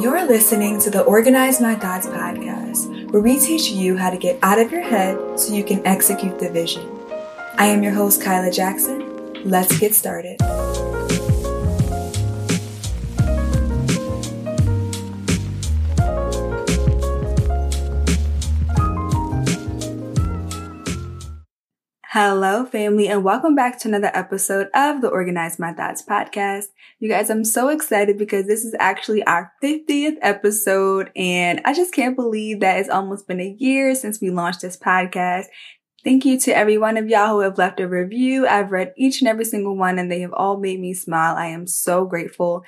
You're listening to the Organize My Thoughts podcast, where we teach you how to get out of your head so you can execute the vision. I am your host, Kyla Jackson. Let's get started. Hello, family, and welcome back to another episode of the Organize My Thoughts podcast. You guys, I'm so excited because this is actually our 50th episode, and I just can't believe that it's almost been a year since we launched this podcast. Thank you to every one of y'all who have left a review. I've read each and every single one, and they have all made me smile. I am so grateful.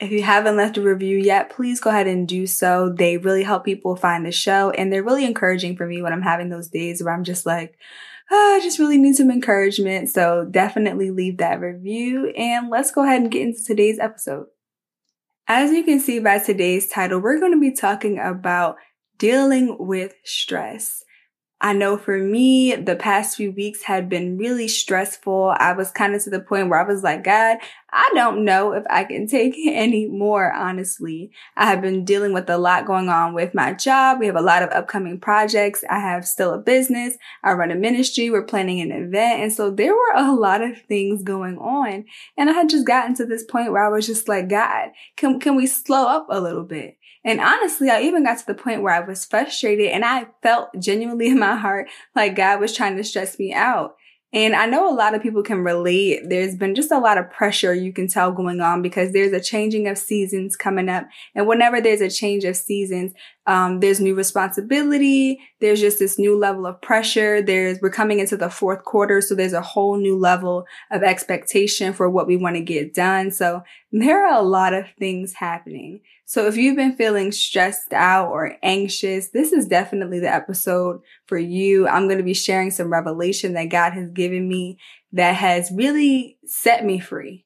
If you haven't left a review yet, please go ahead and do so. They really help people find the show, and they're really encouraging for me when I'm having those days where I'm just like, oh, I just really need some encouragement. So definitely leave that review and let's go ahead and get into today's episode. As you can see by today's title, we're going to be talking about dealing with stress. I know for me, the past few weeks had been really stressful. I was kind of to the point where I was like, God, I don't know if I can take any more, honestly. I have been dealing with a lot going on with my job. We have a lot of upcoming projects. I have still a business. I run a ministry. We're planning an event. And so there were a lot of things going on. And I had just gotten to this point where I was just like, God, can, can we slow up a little bit? And honestly, I even got to the point where I was frustrated and I felt genuinely in my heart like God was trying to stress me out. And I know a lot of people can relate. There's been just a lot of pressure you can tell going on because there's a changing of seasons coming up. And whenever there's a change of seasons, um, there's new responsibility. There's just this new level of pressure. There's, we're coming into the fourth quarter. So there's a whole new level of expectation for what we want to get done. So there are a lot of things happening. So if you've been feeling stressed out or anxious, this is definitely the episode for you. I'm going to be sharing some revelation that God has given me that has really set me free.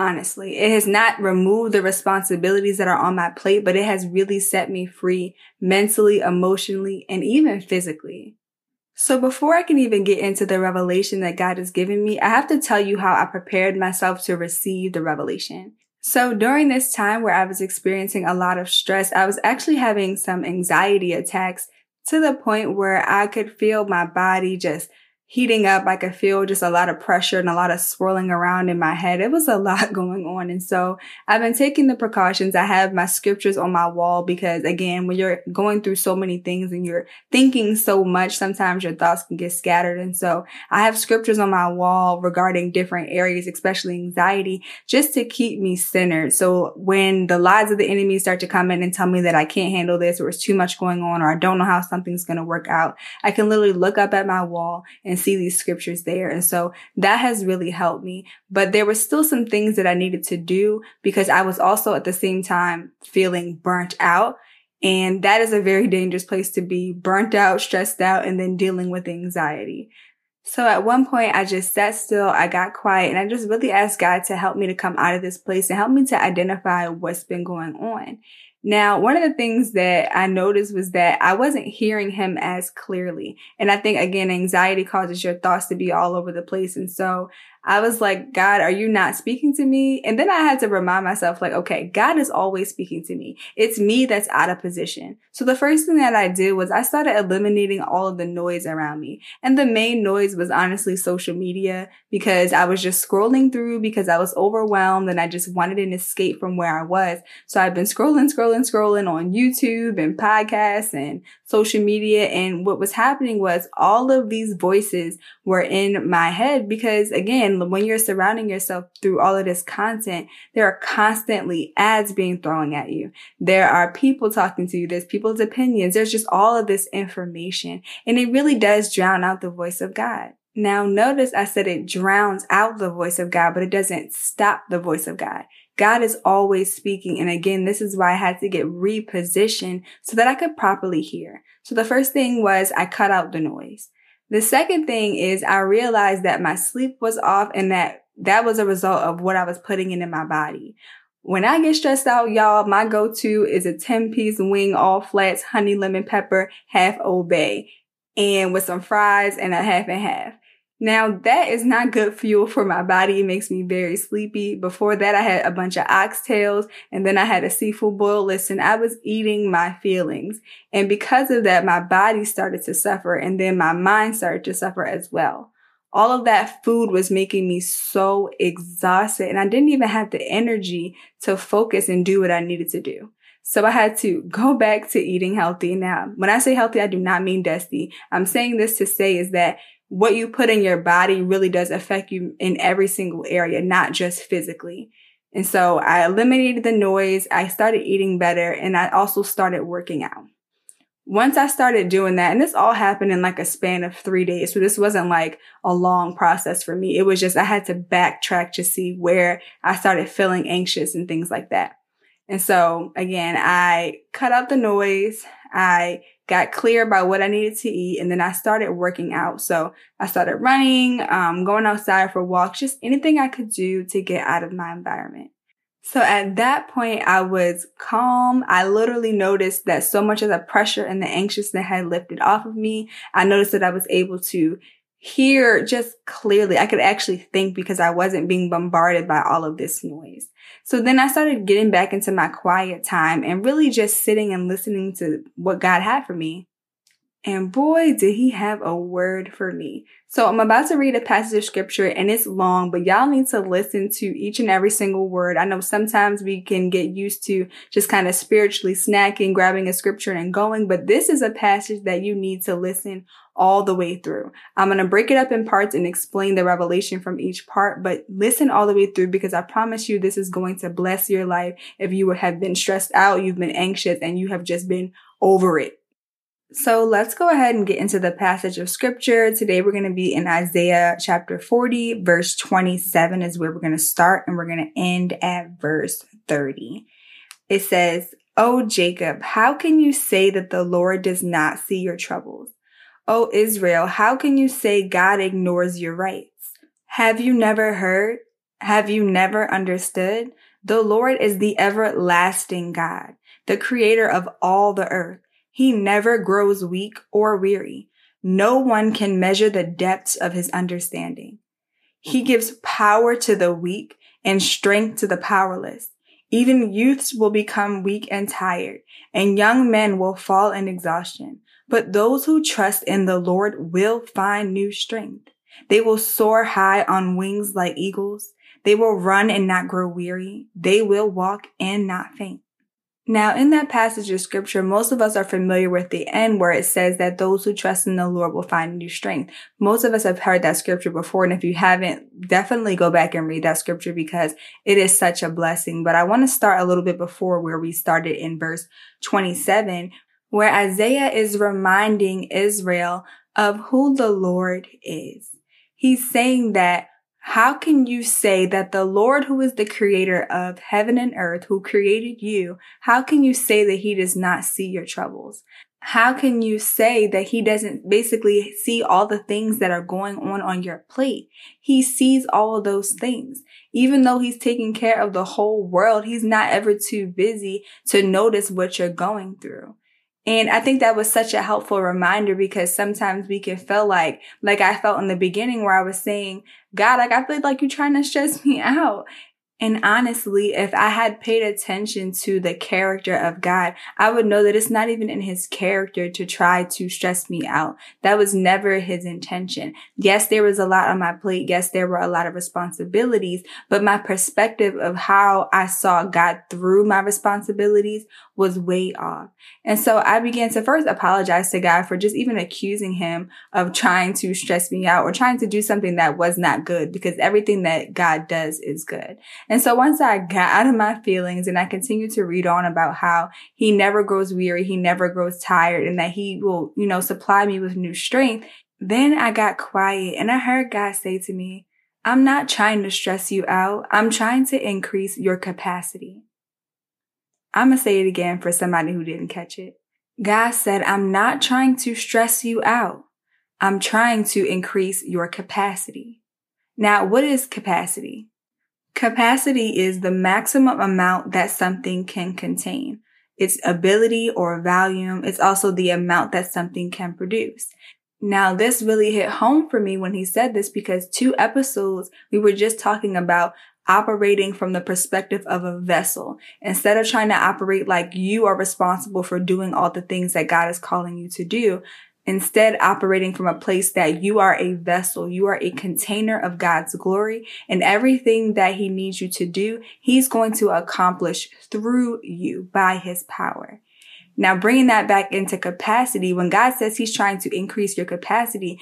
Honestly, it has not removed the responsibilities that are on my plate, but it has really set me free mentally, emotionally, and even physically. So before I can even get into the revelation that God has given me, I have to tell you how I prepared myself to receive the revelation. So during this time where I was experiencing a lot of stress, I was actually having some anxiety attacks to the point where I could feel my body just heating up. I could feel just a lot of pressure and a lot of swirling around in my head. It was a lot going on. And so I've been taking the precautions. I have my scriptures on my wall because again, when you're going through so many things and you're thinking so much, sometimes your thoughts can get scattered. And so I have scriptures on my wall regarding different areas, especially anxiety, just to keep me centered. So when the lies of the enemy start to come in and tell me that I can't handle this or it's too much going on or I don't know how something's going to work out, I can literally look up at my wall and see these scriptures there. And so that has really helped me. But there were still some things that I needed to do because I was also at the same time feeling burnt out. And that is a very dangerous place to be burnt out, stressed out, and then dealing with anxiety. So at one point, I just sat still, I got quiet, and I just really asked God to help me to come out of this place and help me to identify what's been going on. Now, one of the things that I noticed was that I wasn't hearing him as clearly. And I think again, anxiety causes your thoughts to be all over the place. And so I was like, God, are you not speaking to me? And then I had to remind myself, like, okay, God is always speaking to me. It's me that's out of position. So the first thing that I did was I started eliminating all of the noise around me. And the main noise was honestly social media because I was just scrolling through because I was overwhelmed and I just wanted an escape from where I was. So I've been scrolling, scrolling, scrolling on YouTube and podcasts and social media. And what was happening was all of these voices were in my head because again, again, when you're surrounding yourself through all of this content, there are constantly ads being thrown at you. There are people talking to you. There's people's opinions. There's just all of this information and it really does drown out the voice of God. Now notice I said it drowns out the voice of God, but it doesn't stop the voice of God. God is always speaking. And again, this is why I had to get repositioned so that I could properly hear. So the first thing was I cut out the noise. The second thing is I realized that my sleep was off and that that was a result of what I was putting into my body. When I get stressed out, y'all, my go-to is a 10 piece wing, all flats, honey lemon pepper, half Old Bay, and with some fries and a half and half. Now that is not good fuel for my body. It makes me very sleepy. Before that, I had a bunch of oxtails and then I had a seafood boil. Listen, I was eating my feelings. And because of that, my body started to suffer and then my mind started to suffer as well. All of that food was making me so exhausted and I didn't even have the energy to focus and do what I needed to do. So I had to go back to eating healthy. Now, when I say healthy, I do not mean dusty. I'm saying this to say is that what you put in your body really does affect you in every single area, not just physically. And so I eliminated the noise. I started eating better and I also started working out. Once I started doing that, and this all happened in like a span of three days. So this wasn't like a long process for me. It was just, I had to backtrack to see where I started feeling anxious and things like that. And so again, I cut out the noise. I got clear about what I needed to eat, and then I started working out. So I started running, um, going outside for walks, just anything I could do to get out of my environment. So at that point, I was calm. I literally noticed that so much of the pressure and the anxiousness had lifted off of me. I noticed that I was able to hear just clearly. I could actually think because I wasn't being bombarded by all of this noise. So then I started getting back into my quiet time and really just sitting and listening to what God had for me. And boy, did he have a word for me. So I'm about to read a passage of scripture and it's long, but y'all need to listen to each and every single word. I know sometimes we can get used to just kind of spiritually snacking, grabbing a scripture and going, but this is a passage that you need to listen all the way through. I'm going to break it up in parts and explain the revelation from each part, but listen all the way through because I promise you this is going to bless your life if you have been stressed out, you've been anxious, and you have just been over it. So let's go ahead and get into the passage of scripture. Today we're going to be in Isaiah chapter 40, verse 27 is where we're going to start and we're going to end at verse 30. It says, O Jacob, how can you say that the Lord does not see your troubles? O Israel, how can you say God ignores your rights? Have you never heard? Have you never understood? The Lord is the everlasting God, the creator of all the earth. He never grows weak or weary. No one can measure the depths of his understanding. He gives power to the weak and strength to the powerless. Even youths will become weak and tired, and young men will fall in exhaustion. But those who trust in the Lord will find new strength. They will soar high on wings like eagles. They will run and not grow weary. They will walk and not faint. Now, in that passage of scripture, most of us are familiar with the end where it says that those who trust in the Lord will find new strength. Most of us have heard that scripture before. And if you haven't, definitely go back and read that scripture because it is such a blessing. But I want to start a little bit before where we started in verse 27, where Isaiah is reminding Israel of who the Lord is. He's saying that how can you say that the Lord, who is the creator of heaven and earth, who created you, how can you say that he does not see your troubles? How can you say that he doesn't basically see all the things that are going on on your plate? He sees all of those things. Even though he's taking care of the whole world, he's not ever too busy to notice what you're going through. And I think that was such a helpful reminder because sometimes we can feel like, like I felt in the beginning where I was saying, God, like I feel like you're trying to stress me out. And honestly, if I had paid attention to the character of God, I would know that it's not even in his character to try to stress me out. That was never his intention. Yes, there was a lot on my plate. Yes, there were a lot of responsibilities, but my perspective of how I saw God through my responsibilities was way off. And so I began to first apologize to God for just even accusing him of trying to stress me out or trying to do something that was not good because everything that God does is good. And so once I got out of my feelings and I continued to read on about how he never grows weary, he never grows tired, and that he will, you know, supply me with new strength, then I got quiet and I heard God say to me, I'm not trying to stress you out. I'm trying to increase your capacity. I'm going to say it again for somebody who didn't catch it. God said, I'm not trying to stress you out. I'm trying to increase your capacity. Now, what is capacity? Capacity is the maximum amount that something can contain. Its ability or volume. It's also the amount that something can produce. Now, this really hit home for me when he said this because two episodes we were just talking about operating from the perspective of a vessel instead of trying to operate like you are responsible for doing all the things that God is calling you to do. Instead, operating from a place that you are a vessel, you are a container of God's glory and everything that he needs you to do, he's going to accomplish through you by his power. Now, bringing that back into capacity, when God says he's trying to increase your capacity,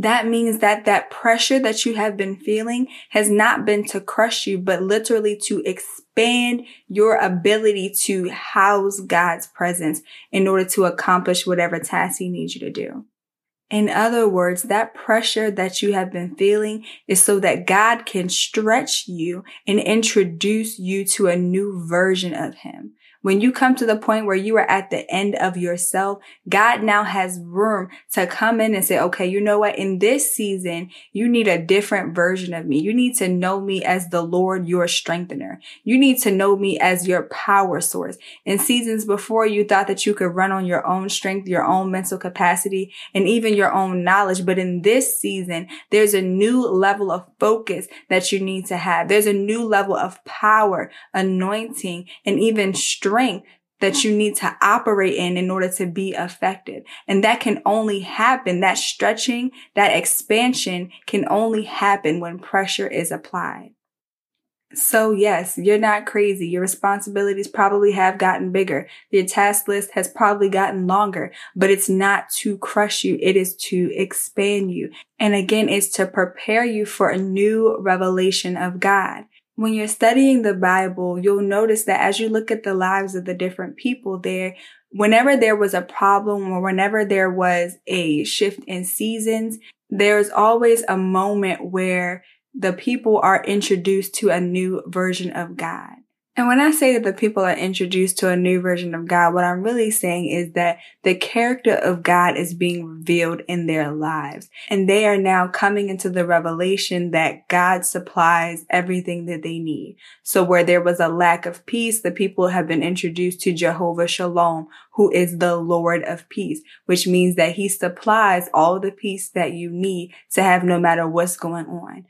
that means that that pressure that you have been feeling has not been to crush you, but literally to expand your ability to house God's presence in order to accomplish whatever task he needs you to do. In other words, that pressure that you have been feeling is so that God can stretch you and introduce you to a new version of him. When you come to the point where you are at the end of yourself, God now has room to come in and say, okay, you know what? In this season, you need a different version of me. You need to know me as the Lord, your strengthener. You need to know me as your power source. In seasons before, you thought that you could run on your own strength, your own mental capacity, and even your own knowledge. But in this season, there's a new level of focus that you need to have. There's a new level of power, anointing, and even strength strength that you need to operate in in order to be effective. And that can only happen, that stretching, that expansion can only happen when pressure is applied. So yes, you're not crazy. Your responsibilities probably have gotten bigger. Your task list has probably gotten longer, but it's not to crush you. It is to expand you. And again, it's to prepare you for a new revelation of God when you're studying the Bible, you'll notice that as you look at the lives of the different people there, whenever there was a problem or whenever there was a shift in seasons, there's always a moment where the people are introduced to a new version of God. And when I say that the people are introduced to a new version of God, what I'm really saying is that the character of God is being revealed in their lives. And they are now coming into the revelation that God supplies everything that they need. So where there was a lack of peace, the people have been introduced to Jehovah Shalom, who is the Lord of peace, which means that he supplies all the peace that you need to have no matter what's going on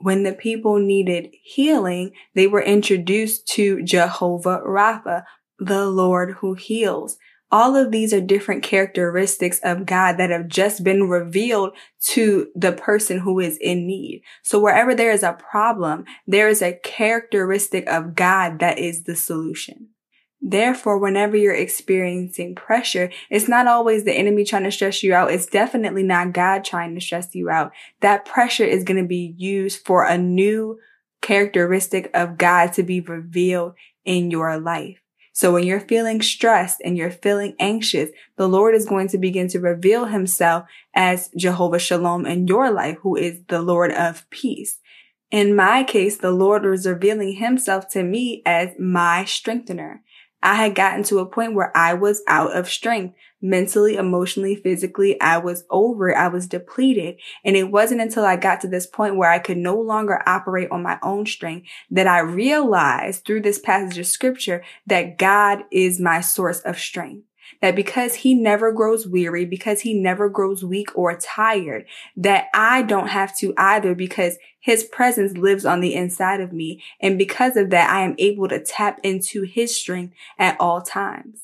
when the people needed healing, they were introduced to Jehovah Rapha, the Lord who heals. All of these are different characteristics of God that have just been revealed to the person who is in need. So wherever there is a problem, there is a characteristic of God that is the solution. Therefore, whenever you're experiencing pressure, it's not always the enemy trying to stress you out. It's definitely not God trying to stress you out. That pressure is going to be used for a new characteristic of God to be revealed in your life. So when you're feeling stressed and you're feeling anxious, the Lord is going to begin to reveal himself as Jehovah Shalom in your life, who is the Lord of peace. In my case, the Lord was revealing himself to me as my strengthener. I had gotten to a point where I was out of strength. Mentally, emotionally, physically, I was over. I was depleted. And it wasn't until I got to this point where I could no longer operate on my own strength that I realized through this passage of scripture that God is my source of strength that because he never grows weary, because he never grows weak or tired, that I don't have to either because his presence lives on the inside of me. And because of that, I am able to tap into his strength at all times.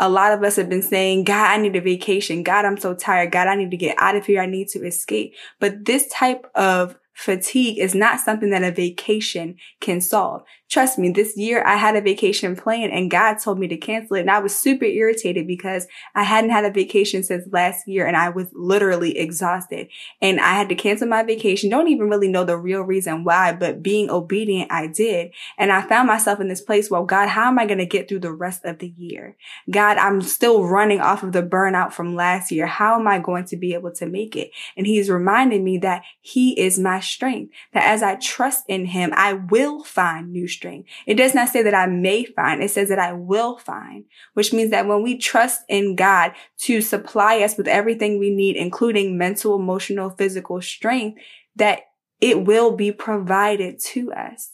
A lot of us have been saying, God, I need a vacation. God, I'm so tired. God, I need to get out of here. I need to escape. But this type of fatigue is not something that a vacation can solve. Trust me, this year I had a vacation planned and God told me to cancel it. And I was super irritated because I hadn't had a vacation since last year and I was literally exhausted. And I had to cancel my vacation. Don't even really know the real reason why, but being obedient, I did. And I found myself in this place, well, God, how am I going to get through the rest of the year? God, I'm still running off of the burnout from last year. How am I going to be able to make it? And he's reminding me that he is my strength, that as I trust in him, I will find new strength. It does not say that I may find. It says that I will find, which means that when we trust in God to supply us with everything we need, including mental, emotional, physical strength, that it will be provided to us.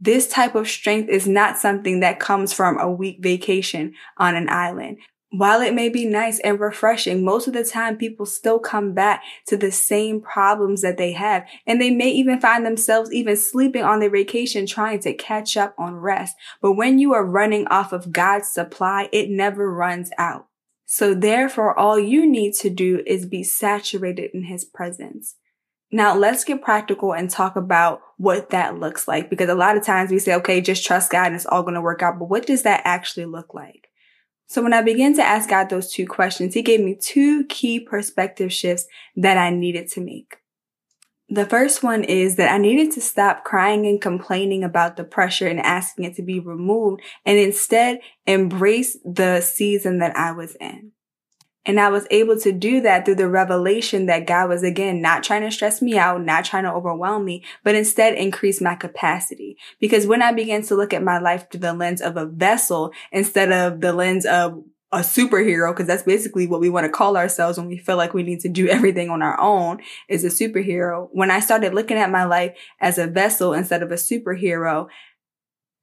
This type of strength is not something that comes from a week vacation on an island. While it may be nice and refreshing, most of the time people still come back to the same problems that they have. And they may even find themselves even sleeping on their vacation trying to catch up on rest. But when you are running off of God's supply, it never runs out. So therefore, all you need to do is be saturated in his presence. Now let's get practical and talk about what that looks like because a lot of times we say, okay, just trust God and it's all going to work out. But what does that actually look like? So when I began to ask God those two questions, he gave me two key perspective shifts that I needed to make. The first one is that I needed to stop crying and complaining about the pressure and asking it to be removed and instead embrace the season that I was in. And I was able to do that through the revelation that God was again not trying to stress me out, not trying to overwhelm me, but instead increase my capacity. Because when I began to look at my life through the lens of a vessel instead of the lens of a superhero, because that's basically what we want to call ourselves when we feel like we need to do everything on our own is a superhero. When I started looking at my life as a vessel instead of a superhero,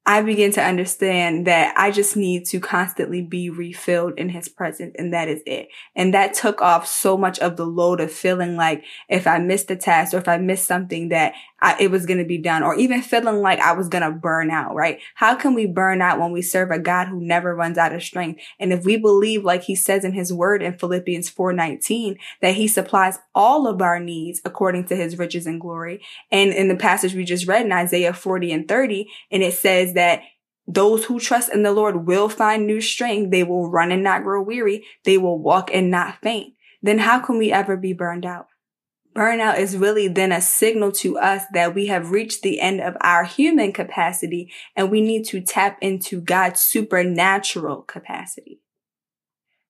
I begin to understand that I just need to constantly be refilled in his presence and that is it. And that took off so much of the load of feeling like if I missed a task or if I missed something that I, it was going to be done or even feeling like I was going to burn out, right? How can we burn out when we serve a God who never runs out of strength? And if we believe, like he says in his word in Philippians 4:19, that he supplies all of our needs according to his riches and glory. And in the passage we just read in Isaiah 40 and 30, and it says that those who trust in the Lord will find new strength. They will run and not grow weary. They will walk and not faint. Then how can we ever be burned out? Burnout is really then a signal to us that we have reached the end of our human capacity and we need to tap into God's supernatural capacity.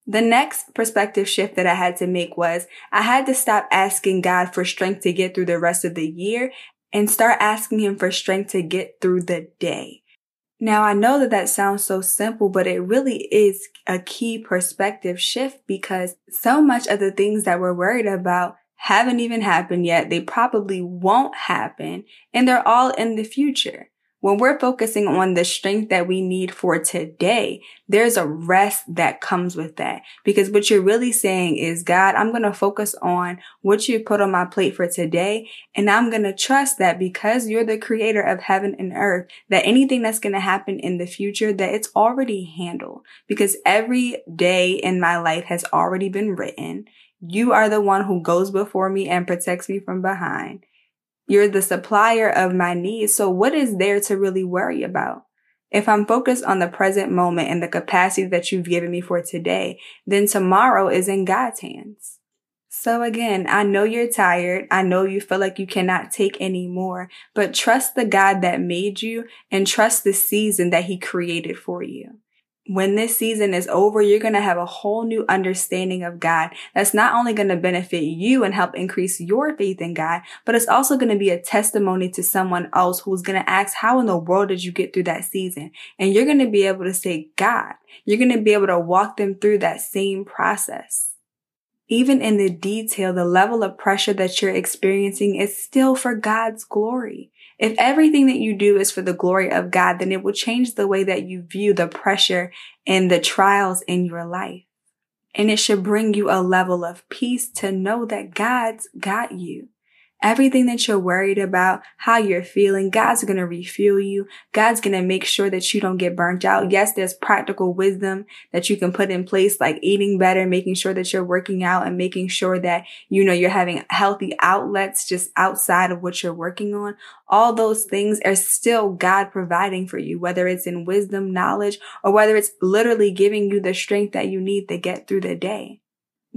The next perspective shift that I had to make was I had to stop asking God for strength to get through the rest of the year and start asking him for strength to get through the day. Now I know that that sounds so simple, but it really is a key perspective shift because so much of the things that we're worried about haven't even happened yet. They probably won't happen and they're all in the future. When we're focusing on the strength that we need for today, there's a rest that comes with that. Because what you're really saying is, God, I'm going to focus on what you put on my plate for today. And I'm going to trust that because you're the creator of heaven and earth, that anything that's going to happen in the future, that it's already handled. Because every day in my life has already been written. You are the one who goes before me and protects me from behind. You're the supplier of my needs. So what is there to really worry about? If I'm focused on the present moment and the capacity that you've given me for today, then tomorrow is in God's hands. So again, I know you're tired. I know you feel like you cannot take any more, but trust the God that made you and trust the season that he created for you when this season is over, you're going to have a whole new understanding of God that's not only going to benefit you and help increase your faith in God, but it's also going to be a testimony to someone else who's going to ask, how in the world did you get through that season? And you're going to be able to say, God, you're going to be able to walk them through that same process. Even in the detail, the level of pressure that you're experiencing is still for God's glory. If everything that you do is for the glory of God, then it will change the way that you view the pressure and the trials in your life. And it should bring you a level of peace to know that God's got you. Everything that you're worried about, how you're feeling, God's going to refuel you. God's going to make sure that you don't get burnt out. Yes, there's practical wisdom that you can put in place, like eating better, making sure that you're working out and making sure that, you know, you're having healthy outlets just outside of what you're working on. All those things are still God providing for you, whether it's in wisdom, knowledge, or whether it's literally giving you the strength that you need to get through the day.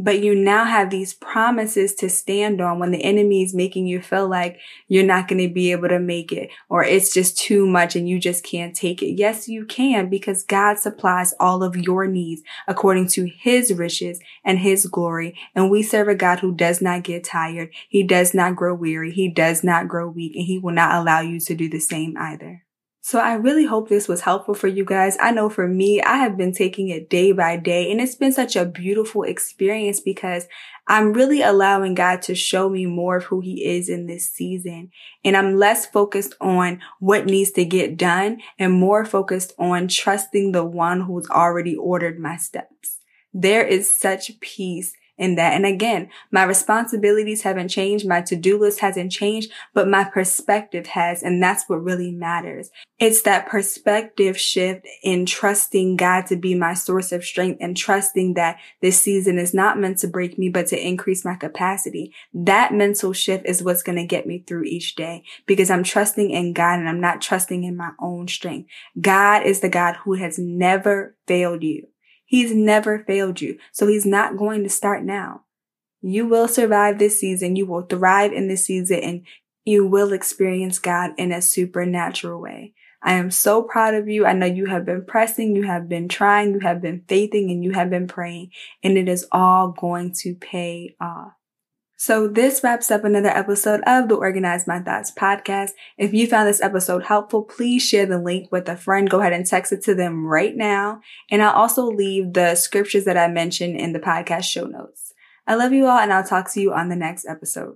But you now have these promises to stand on when the enemy is making you feel like you're not going to be able to make it or it's just too much and you just can't take it. Yes, you can because God supplies all of your needs according to his riches and his glory. And we serve a God who does not get tired. He does not grow weary. He does not grow weak and he will not allow you to do the same either. So I really hope this was helpful for you guys. I know for me, I have been taking it day by day and it's been such a beautiful experience because I'm really allowing God to show me more of who he is in this season. And I'm less focused on what needs to get done and more focused on trusting the one who's already ordered my steps. There is such peace in that. And again, my responsibilities haven't changed. My to-do list hasn't changed, but my perspective has. And that's what really matters. It's that perspective shift in trusting God to be my source of strength and trusting that this season is not meant to break me, but to increase my capacity. That mental shift is what's going to get me through each day because I'm trusting in God and I'm not trusting in my own strength. God is the God who has never failed you. He's never failed you. So he's not going to start now. You will survive this season. You will thrive in this season and you will experience God in a supernatural way. I am so proud of you. I know you have been pressing, you have been trying, you have been faithing, and you have been praying, and it is all going to pay off. So this wraps up another episode of the Organize My Thoughts podcast. If you found this episode helpful, please share the link with a friend. Go ahead and text it to them right now. And I'll also leave the scriptures that I mentioned in the podcast show notes. I love you all and I'll talk to you on the next episode.